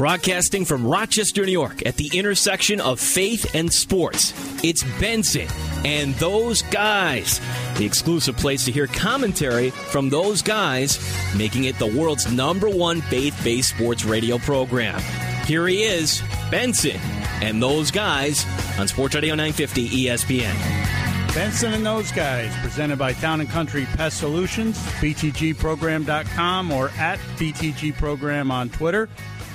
Broadcasting from Rochester, New York, at the intersection of faith and sports, it's Benson and those guys. The exclusive place to hear commentary from those guys, making it the world's number one faith based sports radio program. Here he is, Benson and those guys on Sports Radio 950 ESPN. Benson and those guys, presented by Town and Country Pest Solutions, BTGprogram.com or at BTGprogram on Twitter.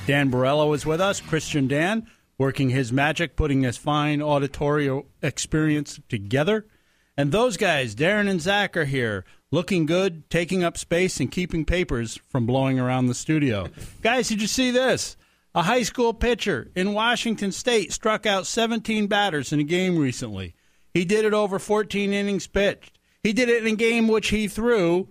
Dan Borello is with us. Christian Dan, working his magic, putting this fine auditory experience together. And those guys, Darren and Zach, are here, looking good, taking up space, and keeping papers from blowing around the studio. guys, did you see this? A high school pitcher in Washington State struck out 17 batters in a game recently. He did it over 14 innings pitched. He did it in a game which he threw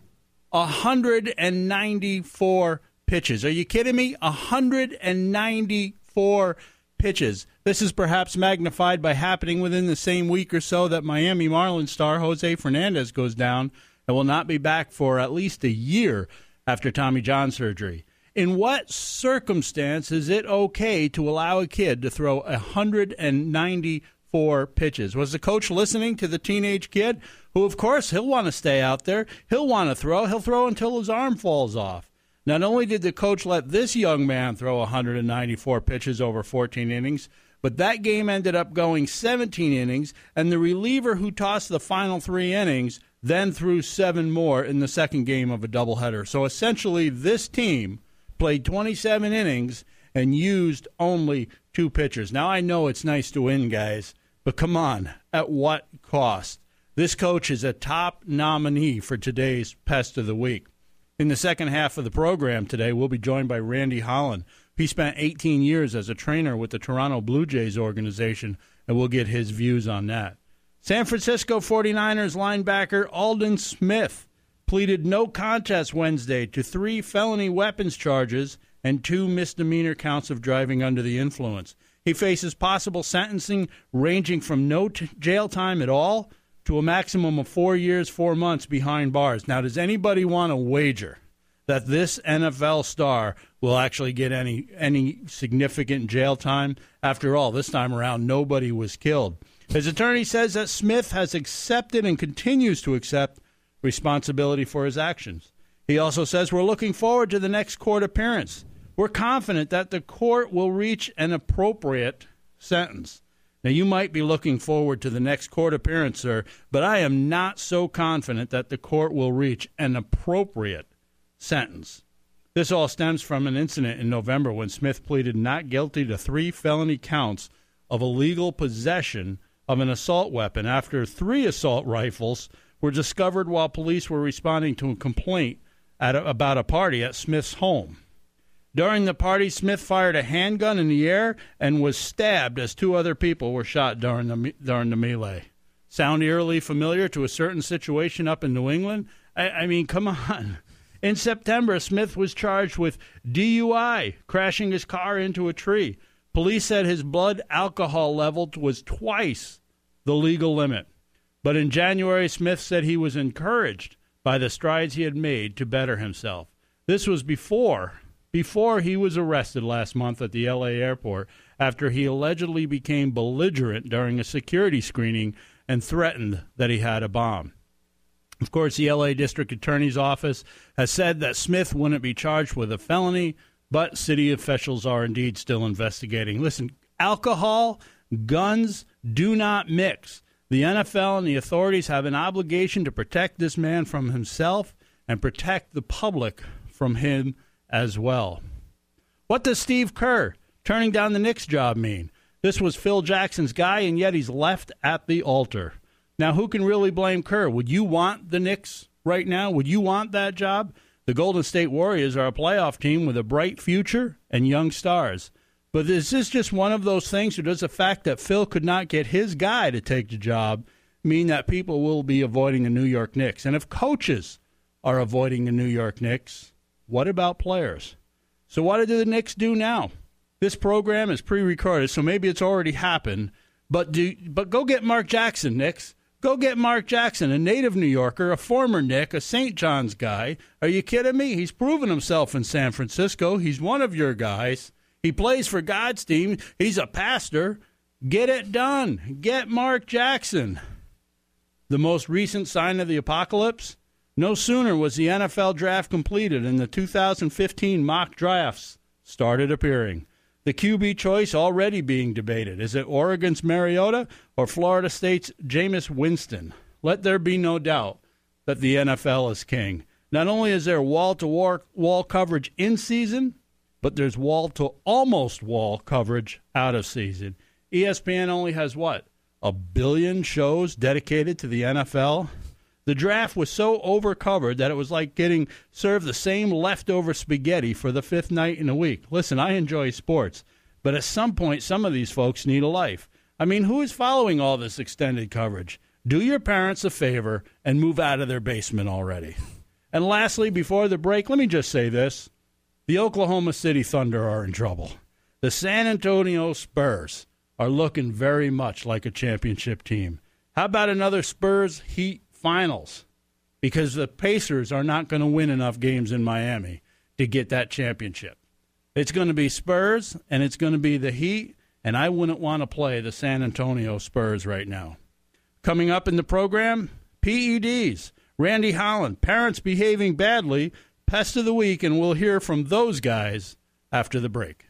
194 pitches. Are you kidding me? 194 pitches. This is perhaps magnified by happening within the same week or so that Miami Marlins star Jose Fernandez goes down and will not be back for at least a year after Tommy John surgery. In what circumstance is it okay to allow a kid to throw 194 pitches? Was the coach listening to the teenage kid who, of course, he'll want to stay out there? He'll want to throw. He'll throw until his arm falls off. Not only did the coach let this young man throw 194 pitches over 14 innings, but that game ended up going 17 innings, and the reliever who tossed the final three innings then threw seven more in the second game of a doubleheader. So essentially, this team played 27 innings and used only two pitchers. Now, I know it's nice to win, guys, but come on, at what cost? This coach is a top nominee for today's Pest of the Week. In the second half of the program today, we'll be joined by Randy Holland. He spent 18 years as a trainer with the Toronto Blue Jays organization, and we'll get his views on that. San Francisco 49ers linebacker Aldon Smith pleaded no contest Wednesday to three felony weapons charges and two misdemeanor counts of driving under the influence. He faces possible sentencing ranging from no t- jail time at all to a maximum of four years, four months behind bars. Now, does anybody want to wager that this NFL star will actually get any any significant jail time? After all, this time around, nobody was killed. His attorney says that Smith has accepted and continues to accept responsibility for his actions. He also says we're looking forward to the next court appearance. We're confident that the court will reach an appropriate sentence. Now, you might be looking forward to the next court appearance, sir, but I am not so confident that the court will reach an appropriate sentence. This all stems from an incident in November when Smith pleaded not guilty to three felony counts of illegal possession of an assault weapon after three assault rifles were discovered while police were responding to a complaint a, about a party at Smith's home. During the party, Smith fired a handgun in the air and was stabbed as two other people were shot during the, during the melee. Sound eerily familiar to a certain situation up in New England? I, I mean, come on. In September, Smith was charged with DUI, crashing his car into a tree. Police said his blood alcohol level was twice the legal limit. But in January, Smith said he was encouraged by the strides he had made to better himself. This was before before he was arrested last month at the LA airport after he allegedly became belligerent during a security screening and threatened that he had a bomb. Of course, the LA District Attorney's Office has said that Smith wouldn't be charged with a felony, but city officials are indeed still investigating. Listen, alcohol, guns do not mix. The NFL and the authorities have an obligation to protect this man from himself and protect the public from him as well. What does Steve Kerr turning down the Knicks job mean? This was Phil Jackson's guy, and yet he's left at the altar. Now, who can really blame Kerr? Would you want the Knicks right now? Would you want that job? The Golden State Warriors are a playoff team with a bright future and young stars. But is this just one of those things, or does the fact that Phil could not get his guy to take the job mean that people will be avoiding the New York Knicks? And if coaches are avoiding the New York Knicks, what about players? So, what do the Knicks do now? This program is pre recorded, so maybe it's already happened. But, do, but go get Mark Jackson, Knicks. Go get Mark Jackson, a native New Yorker, a former Knick, a St. John's guy. Are you kidding me? He's proven himself in San Francisco. He's one of your guys. He plays for God's team. He's a pastor. Get it done. Get Mark Jackson. The most recent sign of the apocalypse? No sooner was the NFL draft completed and the 2015 mock drafts started appearing. The QB choice already being debated. Is it Oregon's Mariota or Florida State's Jameis Winston? Let there be no doubt that the NFL is king. Not only is there wall to wall coverage in season, but there's wall to almost wall coverage out of season. ESPN only has what? A billion shows dedicated to the NFL? The draft was so overcovered that it was like getting served the same leftover spaghetti for the fifth night in a week. Listen, I enjoy sports, but at some point, some of these folks need a life. I mean, who is following all this extended coverage? Do your parents a favor and move out of their basement already. And lastly, before the break, let me just say this the Oklahoma City Thunder are in trouble. The San Antonio Spurs are looking very much like a championship team. How about another Spurs Heat finals because the Pacers are not going to win enough games in Miami to get that championship. It's going to be Spurs and it's going to be the Heat, and I wouldn't want to play the San Antonio Spurs right now. Coming up in the program, PEDs, Randy Holland, parents behaving badly, pest of the week, and we'll hear from those guys after the break.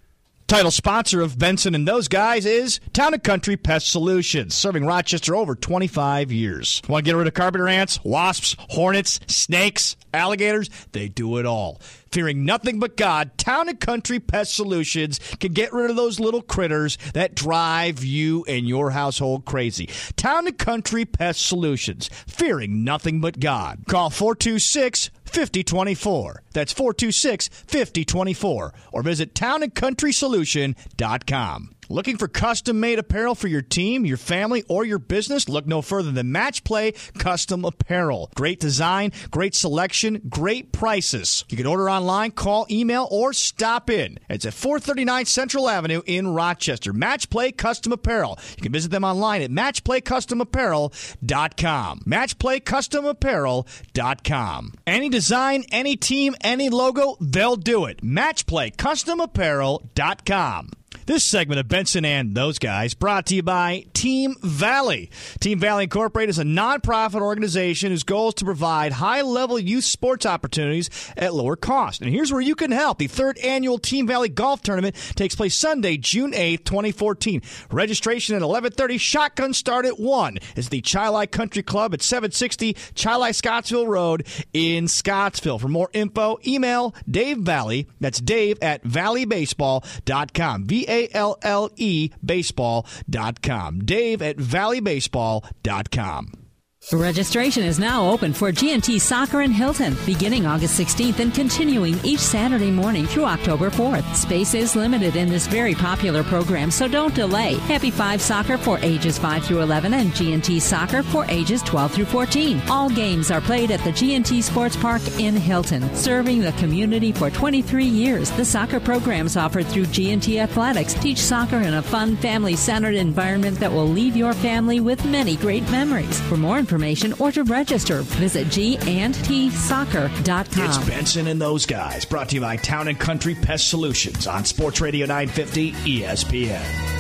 Title sponsor of Benson and those guys is Town and Country Pest Solutions, serving Rochester over 25 years. Want to get rid of carpenter ants, wasps, hornets, snakes, alligators? They do it all. Fearing nothing but God, Town and Country Pest Solutions can get rid of those little critters that drive you and your household crazy. Town and Country Pest Solutions, fearing nothing but God. Call 426 5024. That's 426 5024. Or visit townandcountrysolution.com. Looking for custom made apparel for your team, your family, or your business? Look no further than Match Play Custom Apparel. Great design, great selection, great prices. You can order online, call, email, or stop in. It's at 439 Central Avenue in Rochester. Match Play Custom Apparel. You can visit them online at matchplaycustomapparel.com. Matchplaycustomapparel.com. Any design, any team, any logo, they'll do it. Matchplaycustomapparel.com. This segment of Benson and those guys brought to you by Team Valley. Team Valley Incorporated is a nonprofit organization whose goal is to provide high level youth sports opportunities at lower cost. And here's where you can help. The third annual Team Valley Golf Tournament takes place Sunday, June 8th, 2014. Registration at 11:30. Shotgun start at 1 is the Chili Country Club at 760 Chili Scottsville Road in Scottsville. For more info, email Dave Valley. That's Dave at valleybaseball.com. V a L L E baseball.com. Dave at valleybaseball.com. Registration is now open for GNT Soccer in Hilton, beginning August 16th and continuing each Saturday morning through October 4th. Space is limited in this very popular program, so don't delay. Happy 5 Soccer for ages 5 through 11 and GNT Soccer for ages 12 through 14. All games are played at the GNT Sports Park in Hilton, serving the community for 23 years. The soccer programs offered through GNT Athletics teach soccer in a fun, family-centered environment that will leave your family with many great memories. For more information, information or to register, visit gandtsoccer.com. It's Benson and those guys, brought to you by Town and Country Pest Solutions on Sports Radio 950 ESPN.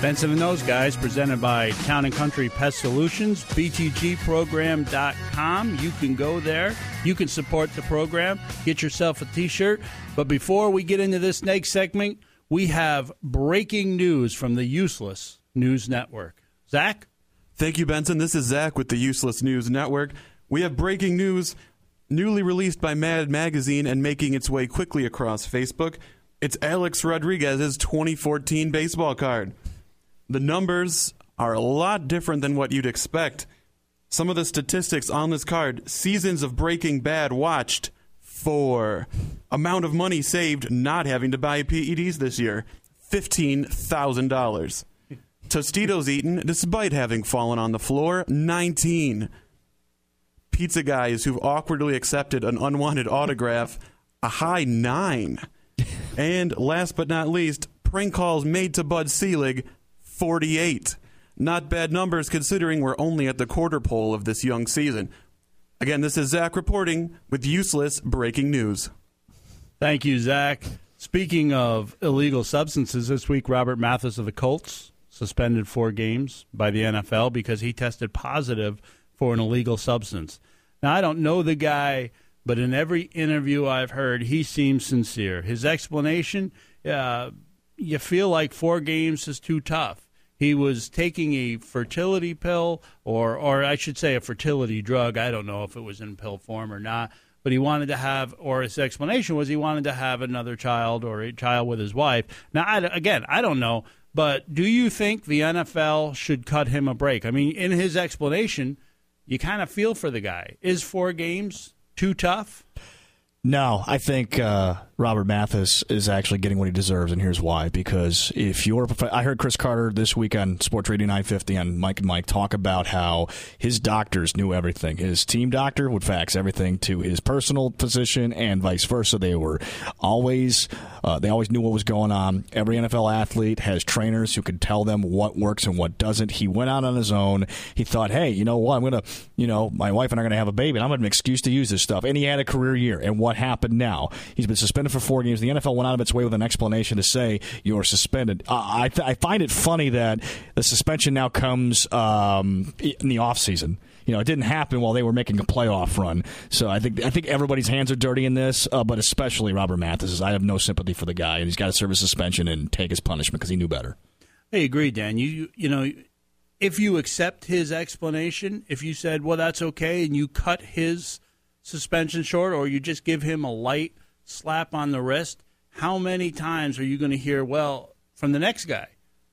Benson and those guys, presented by Town and Country Pest Solutions, btgprogram.com. You can go there. You can support the program. Get yourself a t shirt. But before we get into this next segment, we have breaking news from the Useless News Network. Zach? Thank you, Benson. This is Zach with the Useless News Network. We have breaking news newly released by Mad Magazine and making its way quickly across Facebook. It's Alex Rodriguez's 2014 baseball card. The numbers are a lot different than what you'd expect. Some of the statistics on this card seasons of Breaking Bad watched, four. Amount of money saved not having to buy PEDs this year, $15,000. Tostitos eaten despite having fallen on the floor, 19. Pizza guys who've awkwardly accepted an unwanted autograph, a high 9. And last but not least, prank calls made to Bud Selig, 48. Not bad numbers considering we're only at the quarter pole of this young season. Again, this is Zach reporting with useless breaking news. Thank you, Zach. Speaking of illegal substances, this week Robert Mathis of the Colts suspended four games by the NFL because he tested positive for an illegal substance. Now, I don't know the guy, but in every interview I've heard, he seems sincere. His explanation, uh, you feel like four games is too tough. He was taking a fertility pill, or, or I should say, a fertility drug. I don't know if it was in pill form or not, but he wanted to have, or his explanation was he wanted to have another child or a child with his wife. Now, I, again, I don't know, but do you think the NFL should cut him a break? I mean, in his explanation, you kind of feel for the guy. Is four games too tough? No, I think uh, Robert Mathis is actually getting what he deserves, and here's why. Because if you're, I heard Cris Carter this week on Sports Radio 950 on Mike and Mike talk about how his doctors knew everything. His team doctor would fax everything to his personal physician, and vice versa. They were always, uh, they always knew what was going on. Every NFL athlete has trainers who can tell them what works and what doesn't. He went out on his own. He thought, hey, you know what? I'm gonna, you know, my wife and I are gonna have a baby, and I'm gonna have an excuse to use this stuff. And he had a career year. And what happened now? He's been suspended for four games. The NFL went out of its way with an explanation to say you're suspended. Uh, I, th- I find it funny that the suspension now comes um, in the offseason. You know, it didn't happen while they were making a playoff run. So I think I think everybody's hands are dirty in this, uh, but especially Robert Mathis. I have no sympathy for the guy, and he's got to serve his suspension and take his punishment because he knew better. I agree, Dan. You you know, if you accept his explanation, if you said, "Well, that's okay," and you cut his suspension short, or you just give him a light slap on the wrist, how many times are you going to hear, "Well," from the next guy?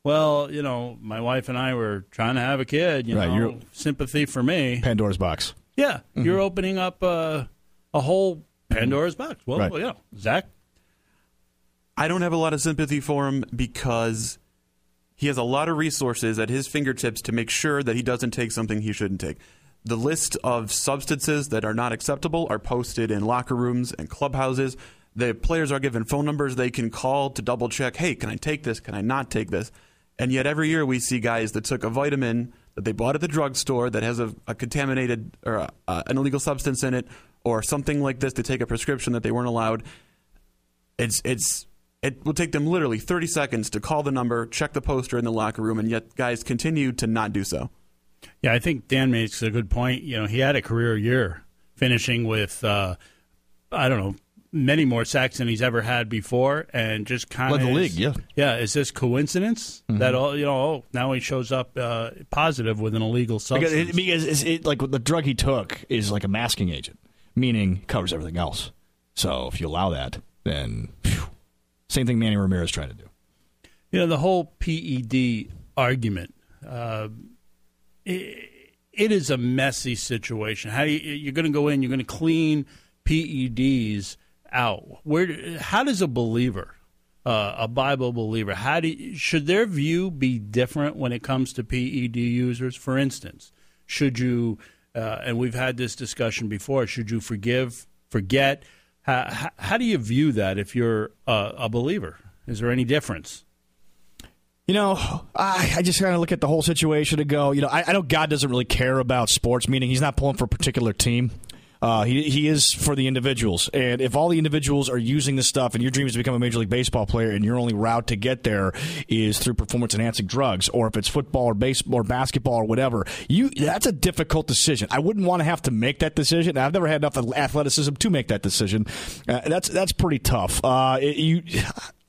Well, you know, my wife and I were trying to have a kid. You Right, know, sympathy for me. Pandora's box. Yeah, mm-hmm. you're opening up a, a whole Pandora's box. Well, Right. yeah, Zach. I don't have a lot of sympathy for him because he has a lot of resources at his fingertips to make sure that he doesn't take something he shouldn't take. The list of substances that are not acceptable are posted in locker rooms and clubhouses. The players are given phone numbers they can call to double check hey, can I take this? Can I not take this? And yet every year we see guys that took a vitamin that they bought at the drugstore that has a, a contaminated or a, uh, an illegal substance in it, or something like this to take a prescription that they weren't allowed it's it's it will take them literally 30 seconds to call the number, check the poster in the locker room, and yet guys continue to not do so. Yeah, I think Dan makes a good point. You know, he had a career year, finishing with uh, I don't know many more sacks than he's ever had before, and just kind of Led the league, yeah. yeah. Is this coincidence that all you know? Oh, now he shows up uh, positive with an illegal substance. Because, it, because it's, it, like the drug he took is like a masking agent, meaning covers everything else. So if you allow that, then phew, same thing Manny Ramirez tried to do. You know, the whole PED argument, uh, it, it is a messy situation. How do you, you're going to go in, you're going to clean PEDs out. Where, how does a believer, uh, a Bible believer, how do you, should their view be different when it comes to PED users? For instance, should you, uh, and we've had this discussion before, should you forgive, forget? How, how, do you view that if you're a, a believer? Is there any difference? You know, I, I just kind of look at the whole situation and go, you know, I, I know God doesn't really care about sports, meaning he's not pulling for a particular team. Uh, he, he is for the individuals. And if all the individuals are using this stuff and your dream is to become a Major League Baseball player and your only route to get there is through performance enhancing drugs, or if it's football or baseball or basketball or whatever, you that's a difficult decision. I wouldn't want to have to make that decision. I've never had enough athleticism to make that decision. Uh, that's, that's pretty tough. Uh, it- you,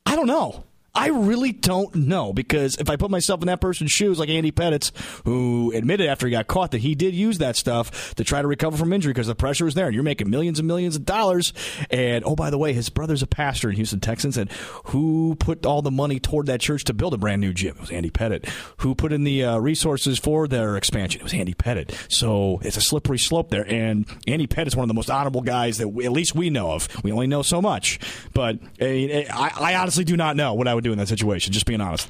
I don't know. I really don't know because if I put myself in that person's shoes, like Andy Pettitte, who admitted after he got caught that he did use that stuff to try to recover from injury because the pressure was there, and you're making millions and millions of dollars. And oh, by the way, his brother's a pastor in Houston Texans, and who put all the money toward that church to build a brand new gym? It was Andy Pettitte. Who put in the uh, resources for their expansion? It was Andy Pettitte. So it's a slippery slope there. And Andy Pettitte is one of the most honorable guys that we, at least we know of. We only know so much, but I, I, I honestly do not know what I would do in that situation. Just being honest.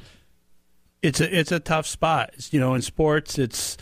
it's a it's a tough spot. It's, you know, in sports, it's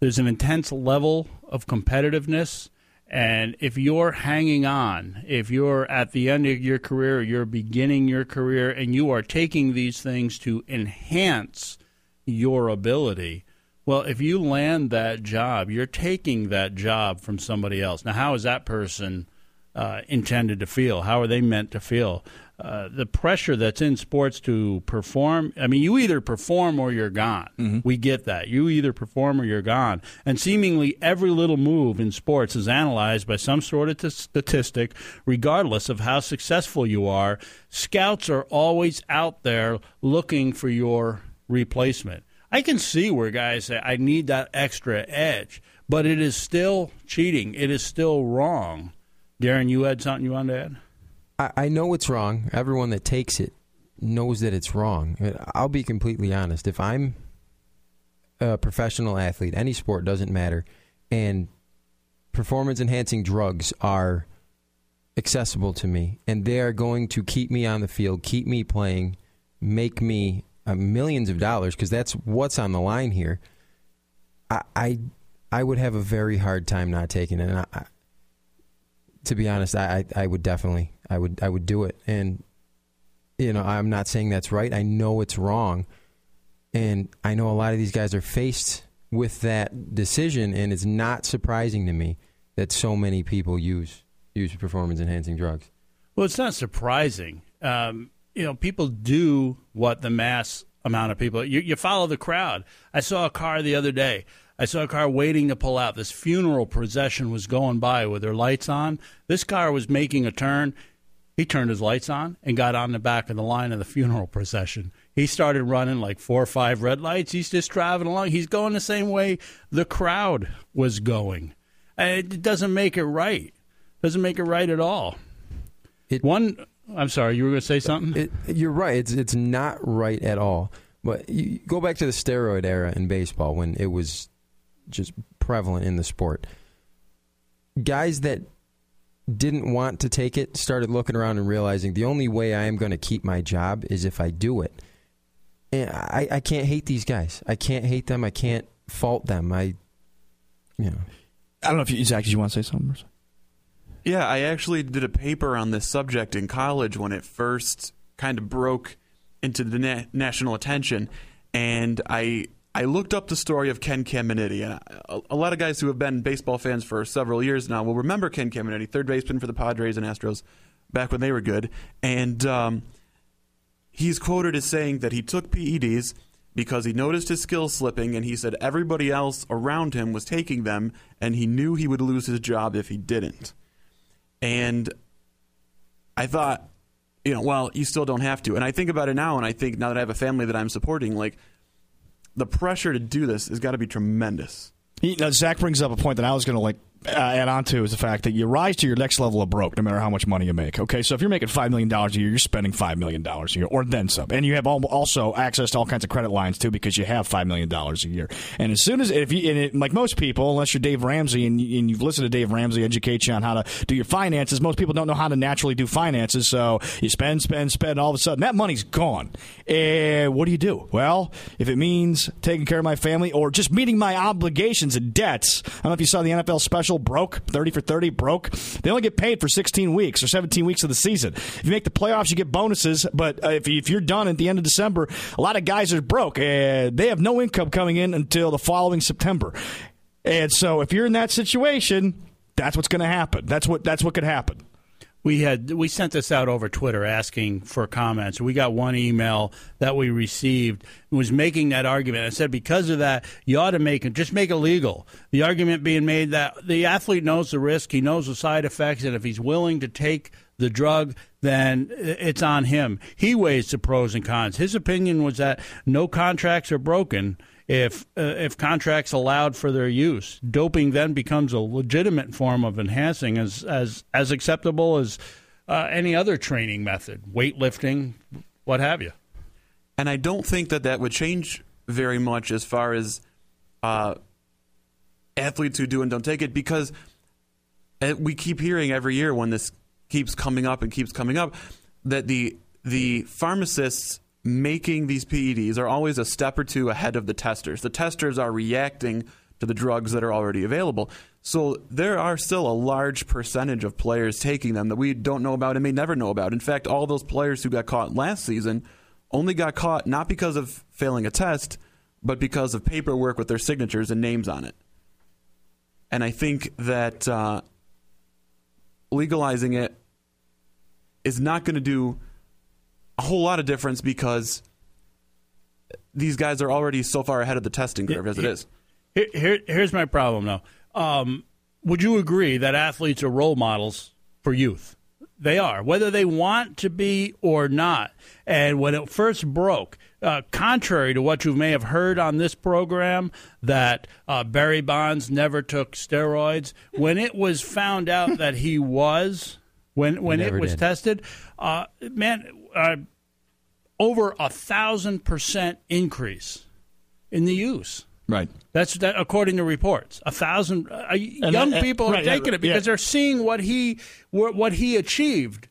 there's an intense level of competitiveness, and if you're hanging on, if you're at the end of your career, you're beginning your career, and you are taking these things to enhance your ability. Well, if you land that job, you're taking that job from somebody else. Now, how is that person uh, intended to feel? How are they meant to feel? Uh, the pressure that's in sports to perform. I mean, you either perform or you're gone. Mm-hmm. We get that. You either perform or you're gone. And seemingly every little move in sports is analyzed by some sort of t- statistic, regardless of how successful you are. Scouts are always out there looking for your replacement. I can see where guys say, I need that extra edge, but it is still cheating. It is still wrong. Darren, you had something you wanted to add? I, I know it's wrong. Everyone that takes it knows that it's wrong. I'll be completely honest. If I'm a professional athlete, any sport doesn't matter, and performance enhancing drugs are accessible to me, and they are going to keep me on the field, keep me playing, make me uh, millions of dollars, because that's what's on the line here. I, I, I would have a very hard time not taking it. And I, to be honest, I, I, I would definitely, I would, I would do it. And you know, I'm not saying that's right. I know it's wrong, and I know a lot of these guys are faced with that decision, and it's not surprising to me that so many people use use performance enhancing drugs. Well, it's not surprising. Um, you know, people do what the mass amount of people. You, you follow the crowd. I saw a car the other day. I saw a car waiting to pull out. This funeral procession was going by with their lights on. This car was making a turn. He turned his lights on and got on the back of the line of the funeral procession. He started running like four or five red lights. He's just driving along. He's going the same way the crowd was going. It doesn't make it right. Doesn't make it right at all. It, One, I'm sorry, you were going to say something. It, you're right. It's it's not right at all. But you go back to the steroid era in baseball when it was just prevalent in the sport. Guys that didn't want to take it started looking around and realizing the only way I am going to keep my job is if I do it. And I, I can't hate these guys. I can't hate them. I can't fault them. I, you know. I don't know if you, Zach, did you want to say something? Yeah, I actually did a paper on this subject in college when it first kind of broke into the na- national attention, and I I looked up the story of Ken Caminiti, and a, a, lot of guys who have been baseball fans for several years now will remember Ken Caminiti, third baseman for the Padres and Astros, back when they were good, and um, he's quoted as saying that he took PEDs because he noticed his skills slipping, and he said everybody else around him was taking them, and he knew he would lose his job if he didn't. And I thought, you know, well, you still don't have to. And I think about it now, and I think now that I have a family that I'm supporting, like the pressure to do this has got to be tremendous. Know, Zach brings up a point that I was going to like uh, add on to is the fact that you rise to your next level of broke no matter how much money you make. Okay, so if you're making $5 million a year, you're spending $5 million a year or then some. And you have also access to all kinds of credit lines too because you have $5 million a year. And as soon as, if you, it, like most people, unless you're Dave Ramsey and, and you've listened to Dave Ramsey educate you on how to do your finances, most people don't know how to naturally do finances. So you spend, spend, spend, all of a sudden that money's gone. And what do you do? Well, if it means taking care of my family or just meeting my obligations and debts, I don't know if you saw the NFL special broke 30 for 30 broke. They only get paid for 16 weeks or 17 weeks of the season. If you make the playoffs you get bonuses but uh, if, if you're done at the end of december a lot of guys are broke and they have no income coming in until the following september. And so if you're in that situation that's what's going to happen. That's what that's what could happen we had we sent this out over Twitter asking for comments. We got one email that we received was making that argument. I said because of that, you ought to make it just make it legal. The argument being made that the athlete knows the risk, he knows the side effects, and if he's willing to take the drug, then it's on him. He weighs the pros and cons. His opinion was that no contracts are broken if uh, if contracts allowed for their use. Doping then becomes a legitimate form of enhancing, as as as acceptable as uh, any other training method, weightlifting, what have you. And I don't think that that would change very much as far as uh, athletes who do and don't take it, because uh, we keep hearing every year when this keeps coming up and keeps coming up that the the pharmacists making these PEDs are always a step or two ahead of the testers. The testers are reacting to the drugs that are already available. So there are still a large percentage of players taking them that we don't know about and may never know about. In fact, all those players who got caught last season only got caught not because of failing a test, but because of paperwork with their signatures and names on it. And I think that uh, legalizing it is not going to do a whole lot of difference because these guys are already so far ahead of the testing curve as it is. Here, here, here's my problem, though. Um, would you agree that athletes are role models for youth? They are, whether they want to be or not. And when it first broke, uh, contrary to what you may have heard on this program, that uh, Barry Bonds never took steroids, when it was found out that he was, when when it was did. tested, uh, man, uh, over a thousand percent increase in the use. Right. That's that, according to reports. A thousand uh, young uh, people right, are taking it because yeah. they're seeing what he what he achieved.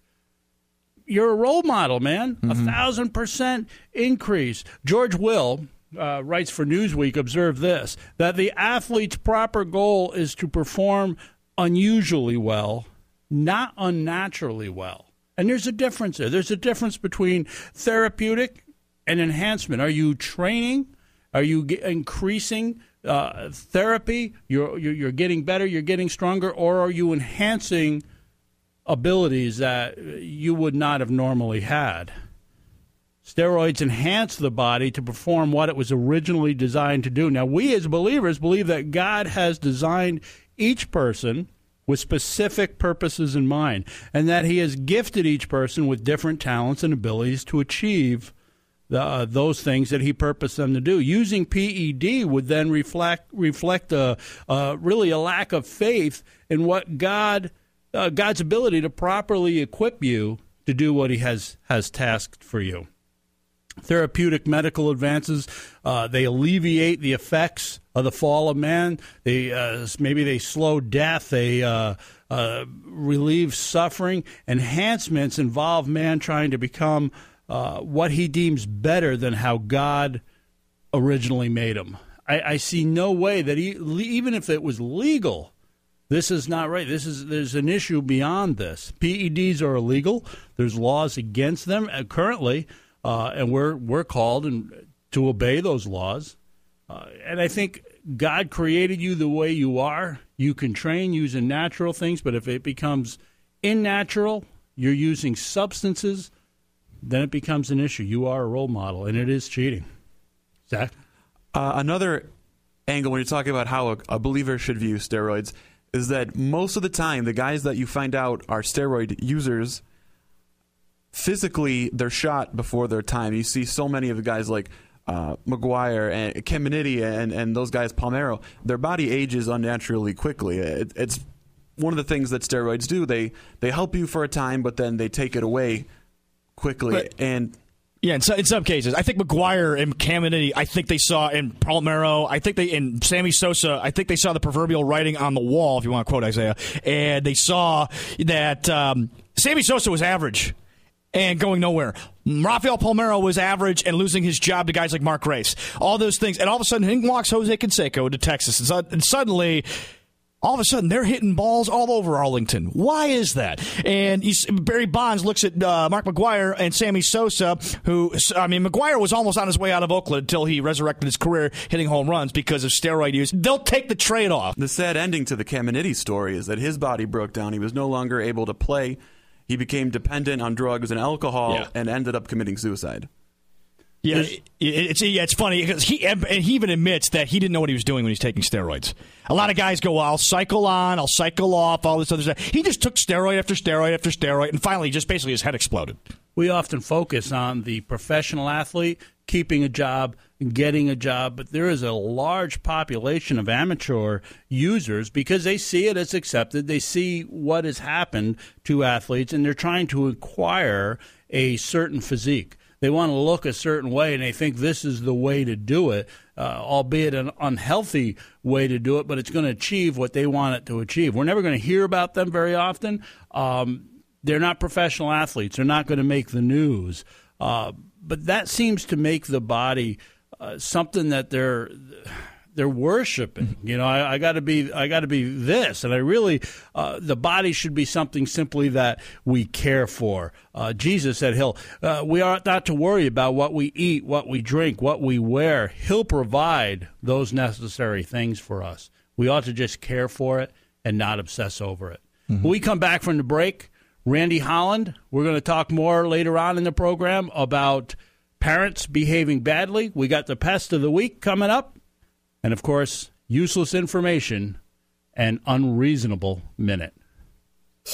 You're a role model, man. A thousand percent increase. George Will uh, writes for Newsweek. Observe this: that the athlete's proper goal is to perform unusually well, not unnaturally well. And there's a difference there. There's a difference between therapeutic and enhancement. Are you training? Are you increasing uh, therapy? You're, you're you're getting better. You're getting stronger, or are you enhancing abilities that you would not have normally had? Steroids enhance the body to perform what it was originally designed to do. Now, we as believers believe that God has designed each person with specific purposes in mind, and that He has gifted each person with different talents and abilities to achieve the, uh, those things that He purposed them to do. Using PED would then reflect reflect a, really a lack of faith in what God uh, God's ability to properly equip you to do what He has has tasked for you therapeutic medical advances. Uh, they alleviate the effects of the fall of man. They uh, maybe they slow death. They uh, uh, relieve suffering. Enhancements involve man trying to become uh, what he deems better than how God originally made him. I, I see no way that he, even if it was legal. This is not right. This is there's an issue beyond this. PEDs are illegal. There's laws against them uh, currently, uh, and we're we're called and to obey those laws. Uh, and I think God created you the way you are. You can train using natural things, but if it becomes unnatural, you're using substances, then it becomes an issue. You are a role model, and it is cheating. Zach, Uh, another angle when you're talking about how a, a believer should view steroids is that most of the time, the guys that you find out are steroid users, physically, they're shot before their time. You see so many of the guys like uh, McGwire and Caminiti and, and those guys, Palmeiro, their body ages unnaturally quickly. It, it's one of the things that steroids do. They, they help you for a time, but then they take it away quickly. But- and Yeah, in, so, in some cases, I think McGwire and Caminiti, I think they saw in Palmeiro, I think they in Sammy Sosa, I think they saw the proverbial writing on the wall, if you want to quote Isaiah, and they saw that um, Sammy Sosa was average and going nowhere. Rafael Palmeiro was average and losing his job to guys like Mark Race. All those things, and all of a sudden, in walks Jose Canseco to Texas, and, so- and suddenly all of a sudden they're hitting balls all over Arlington. Why is that? And you, Barry Bonds looks at uh, Mark McGwire and Sammy Sosa, who, I mean, McGwire was almost on his way out of Oakland until he resurrected his career hitting home runs because of steroid use. They'll take the trade off. The sad ending to the Caminiti story is that his body broke down. He was no longer able to play. He became dependent on drugs and alcohol Yeah. and ended up committing suicide. Yeah, it, it's yeah, it's funny because he and he even admits that he didn't know what he was doing when he's taking steroids. A lot of guys go, well, "I'll cycle on, I'll cycle off, all this other stuff." He just took steroid after steroid after steroid, and finally, just basically his head exploded. we often focus on the professional athlete keeping a job getting a job, but there is a large population of amateur users because they see it as accepted. They see what has happened to athletes and they're trying to acquire a certain physique. They want to look a certain way and they think this is the way to do it, uh, albeit an unhealthy way to do it, but it's going to achieve what they want it to achieve. We're never going to hear about them very often. Um, they're not professional athletes. They're not going to make the news. Uh, but that seems to make the body uh, something that they're they're worshiping. You know, I, I got to be I got to be this, and I really uh, the body should be something simply that we care for. Uh, Jesus said, "He'll uh, we ought not to worry about what we eat, what we drink, what we wear. He'll provide those necessary things for us. We ought to just care for it and not obsess over it." When we come back from the break. Randy Holland. We're going to talk more later on in the program about parents behaving badly. We got the pest of the week coming up. And of course, useless information and unreasonable minute.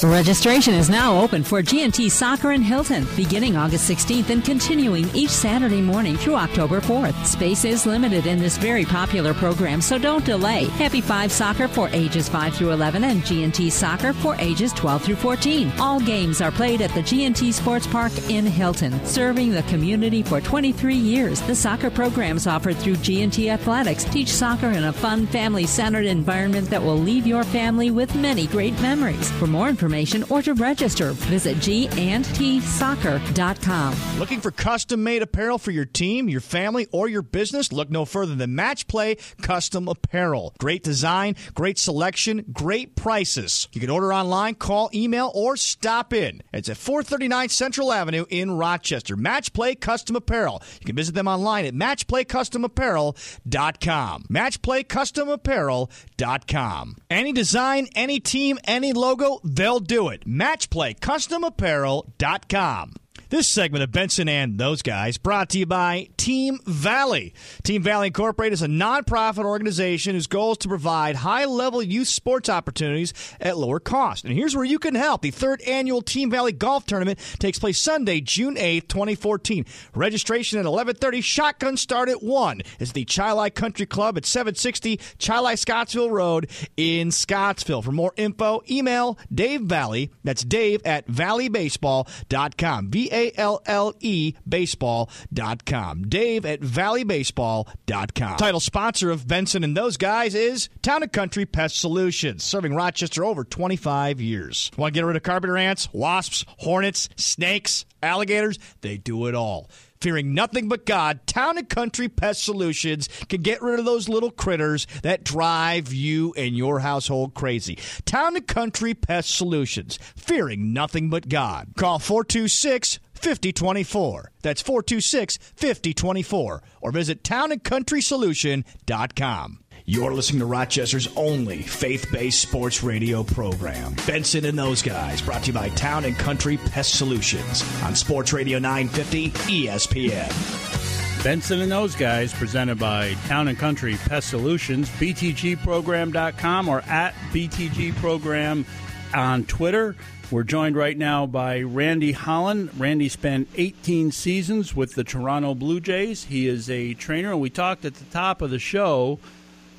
Registration is now open for GNT Soccer in Hilton, beginning August 16th and continuing each Saturday morning through October 4th. Space is limited in this very popular program, so don't delay. Happy Five Soccer for ages 5 through 11 and GNT Soccer for ages 12 through 14. All games are played at the GNT Sports Park in Hilton, serving the community for 23 years. The soccer programs offered through GNT Athletics teach soccer in a fun, family-centered environment that will leave your family with many great memories. For more information, or to register, visit gandtsoccer.com. Looking for custom made apparel for your team, your family, or your business? Look no further than Match Play Custom Apparel. Great design, great selection, great prices. You can order online, call, email, or stop in. It's at 439 Central Avenue in Rochester. Match Play Custom Apparel. You can visit them online at matchplaycustomapparel.com. Matchplaycustomapparel.com. Any design, any team, any logo, they'll they'll do it. MatchPlayCustomApparel.com. This segment of Benson and those guys brought to you by Team Valley. Team Valley Incorporated is a nonprofit organization whose goal is to provide high level youth sports opportunities at lower cost. And here's where you can help. The third annual Team Valley Golf Tournament takes place Sunday, June 8th, 2014. Registration at 11:30. Shotgun start at 1. It's the Chili Country Club at 760 Chili Scottsville Road in Scottsville. For more info, email Dave Valley. That's Dave at valleybaseball.com. V A a L L E baseball.com. Dave at valleybaseball.com. Title sponsor of Benson and those guys is Town and Country Pest Solutions, serving Rochester over 25 years. Want to get rid of carpenter ants, wasps, hornets, snakes, alligators? They do it all. Fearing nothing but God, Town and Country Pest Solutions can get rid of those little critters that drive you and your household crazy. Town and Country Pest Solutions, fearing nothing but God. Call 426 5024. That's 426 5024. Or visit townandcountrysolution.com. You're listening to Rochester's only faith based sports radio program. Benson and those guys, brought to you by Town and Country Pest Solutions on Sports Radio 950 ESPN. Benson and those guys, presented by Town and Country Pest Solutions, BTGprogram.com or at BTGprogram on Twitter. We're joined right now by Randy Holland. Randy spent 18 seasons with the Toronto Blue Jays. He is a trainer, and we talked at the top of the show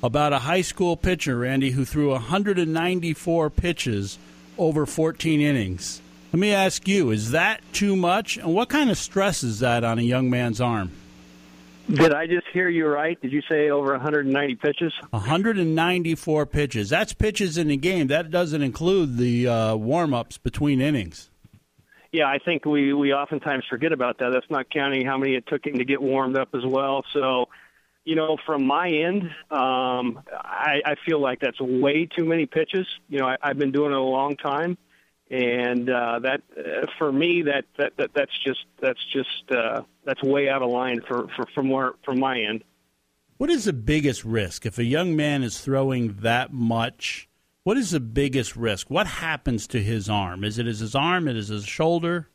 about a high school pitcher, Randy, who threw 194 pitches over 14 innings. Let me ask you, is that too much? And what kind of stress is that on a young man's arm? Did I just hear you right? Did you say over 190 pitches? 194 pitches. That's pitches in the game. That doesn't include the uh, warm ups between innings. Yeah, I think we we oftentimes forget about that. That's not counting how many it took him to get warmed up as well. So, you know, from my end, um, I, I feel like that's way too many pitches. You know, I, I've been doing it a long time and uh, that uh, for me that, that that that's just that's just uh, that's way out of line for, for from where from my end. What is the biggest risk if a young man is throwing that much? What is the biggest risk? What happens to his arm? Is it his arm? Is it his shoulder?